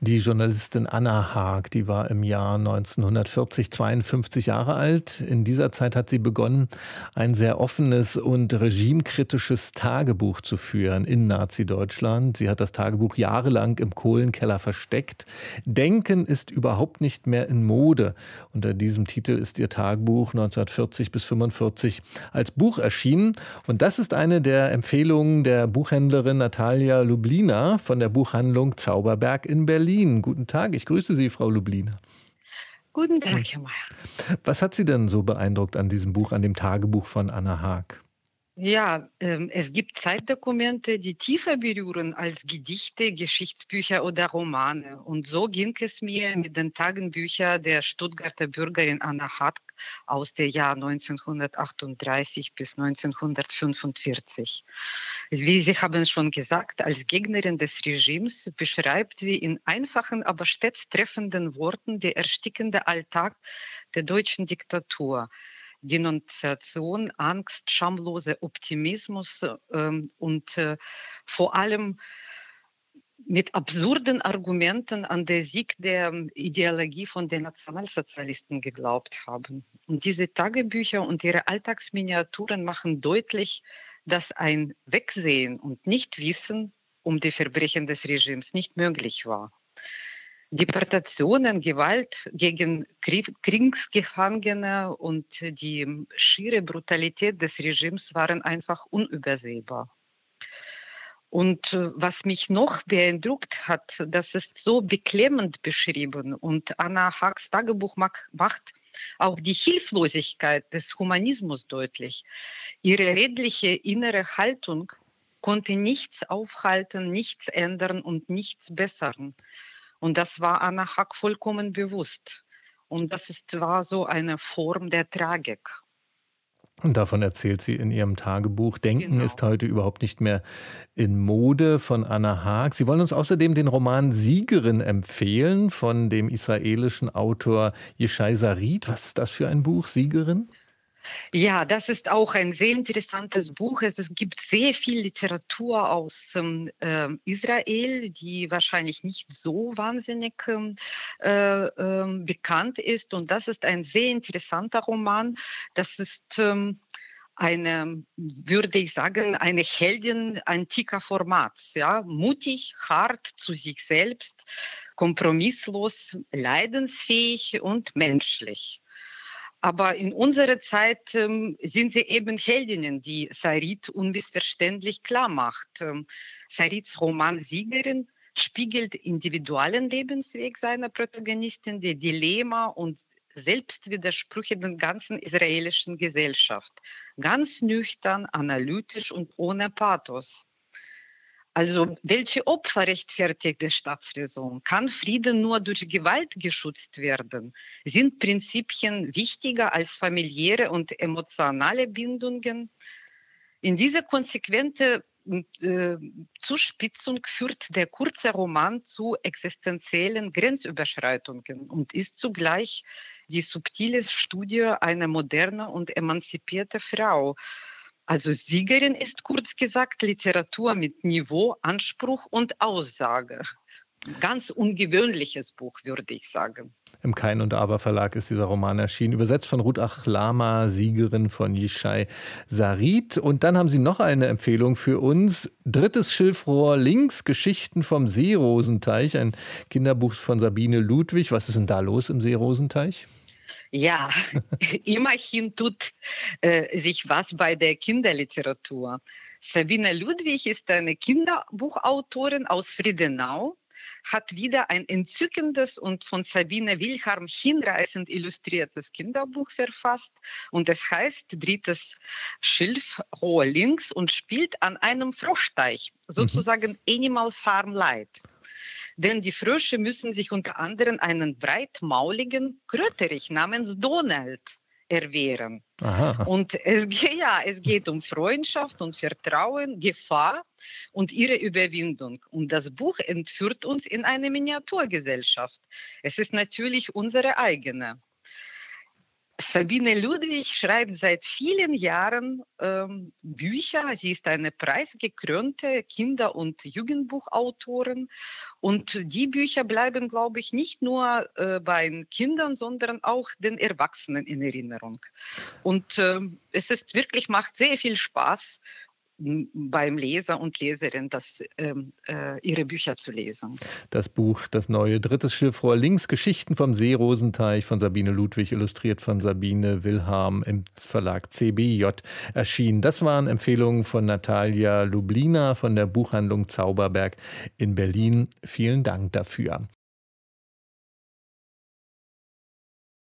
die Journalistin Anna Haag, die war im Jahr 1940 52 Jahre alt. In dieser Zeit hat sie begonnen, ein sehr offenes und regimekritisches Tagebuch zu führen in Nazi-Deutschland. Sie hat das Tagebuch jahrelang im Kohlenkeller versteckt. Denken ist überhaupt nicht mehr in Mode. Unter diesem Titel ist ihr Tagebuch 1940 bis 45 als Buch erschienen. Und das ist eine der Empfehlungen der Buchhändlerin Natalia Lublina von der Buchhandlung Zauberberg in Berlin. Berlin. Guten Tag, ich grüße Sie, Frau Lublina. Guten Tag, Herr Mayer. Was hat Sie denn so beeindruckt an diesem Buch, an dem Tagebuch von Anna Haag? Ja, ähm, es gibt Zeitdokumente, die tiefer berühren als Gedichte, Geschichtsbücher oder Romane. Und so ging es mir mit den Tagebüchern der Stuttgarter Bürgerin Anna Hack aus dem Jahr 1938 bis 1945. Wie Sie haben schon gesagt, als Gegnerin des Regimes beschreibt sie in einfachen, aber stets treffenden Worten den erstickenden Alltag der deutschen Diktatur. Denunziation, Angst, schamloser Optimismus ähm, und äh, vor allem mit absurden Argumenten an den Sieg der Ideologie von den Nationalsozialisten geglaubt haben. Und diese Tagebücher und ihre Alltagsminiaturen machen deutlich, dass ein Wegsehen und Nichtwissen um die Verbrechen des Regimes nicht möglich war. Deportationen, Gewalt gegen Kriegsgefangene und die schiere Brutalität des Regimes waren einfach unübersehbar. Und äh, was mich noch beeindruckt hat, das ist so beklemmend beschrieben und Anna Haags Tagebuch macht auch die Hilflosigkeit des Humanismus deutlich. Ihre redliche innere Haltung konnte nichts aufhalten, nichts ändern und nichts bessern. Und das war Anna Hack vollkommen bewusst. Und das ist, war so eine Form der Tragik. Und davon erzählt sie in ihrem Tagebuch. Denken genau. ist heute überhaupt nicht mehr in Mode von Anna Haag. Sie wollen uns außerdem den Roman Siegerin empfehlen von dem israelischen Autor Yeshai Sarit. Was ist das für ein Buch, Siegerin? Ja, das ist auch ein sehr interessantes Buch. Es, gibt sehr viel Literatur aus äh, Israel, die wahrscheinlich nicht so wahnsinnig ähm, äh, äh, bekannt ist. Und das ist ein sehr interessanter Roman. Das ist ähm, eine, würde ich sagen, eine Heldin antiker Formats. Ja? Mutig, hart zu sich selbst, kompromisslos, leidensfähig und menschlich. Aber in unserer Zeit ähm, sind sie eben Heldinnen, die Sarit unmissverständlich klar macht. Ähm, Sarits Roman Siegerin spiegelt individuellen Lebensweg seiner Protagonistin, die Dilemma und Selbstwidersprüche der ganzen israelischen Gesellschaft. Ganz nüchtern, analytisch und ohne Pathos. Also welche Opfer rechtfertigt die Staatsräson? Kann Frieden nur durch Gewalt geschützt werden? Sind Prinzipien wichtiger als familiäre und emotionale Bindungen? In dieser konsequente äh, Zuspitzung führt der kurze Roman zu existenziellen Grenzüberschreitungen und ist zugleich die subtile Studie einer modernen und emanzipierten Frau. Also Siegerin ist kurz gesagt Literatur mit Niveau, Anspruch und Aussage. Ganz ungewöhnliches Buch, würde ich sagen. Im Kein und Aber Verlag ist dieser Roman erschienen, übersetzt von Ruth Achlama, Siegerin von Yishai Sarit. Und dann haben Sie noch eine Empfehlung für uns. Drittes Schilfrohr links, Geschichten vom Seerosenteich, ein Kinderbuch von Sabine Ludwig. Was ist denn da los im Seerosenteich? Ja, immerhin tut äh, sich was bei der Kinderliteratur. Sabine Ludwig ist eine Kinderbuchautorin aus Friedenau, hat wieder ein entzückendes und von Sabine Wilhelm hinreißend illustriertes Kinderbuch verfasst und es heißt Drittes Schilf Hohe Links und spielt an einem Froschteich, mhm. sozusagen mhm. Animal Farm Light. Denn die Frösche müssen sich unter anderem einen breitmauligen Kröterich namens Donald erwehren. Aha. Und es, ja, es geht um Freundschaft und Vertrauen, Gefahr und ihre Überwindung. Und das Buch entführt uns in eine Miniaturgesellschaft. Es ist natürlich unsere eigene. Sabine Ludwig schreibt seit vielen Jahren ähm, Bücher. Sie ist eine preisgekrönte Kinder- und Jugendbuchautorin. Und die Bücher bleiben, glaube ich, nicht nur äh, bei Kindern, sondern auch den Erwachsenen in Erinnerung. Und äh, es ist wirklich, macht sehr viel Spaß, beim Leser und Leserin das, ähm, äh, ihre Bücher zu lesen. Das Buch Das neue drittes Schiffrohr links Geschichten vom Seerosenteich von Sabine Ludwig, illustriert von Sabine Wilhelm im Verlag CBJ erschienen. Das waren Empfehlungen von Natalia Lublina von der Buchhandlung Zauberberg in Berlin. Vielen Dank dafür.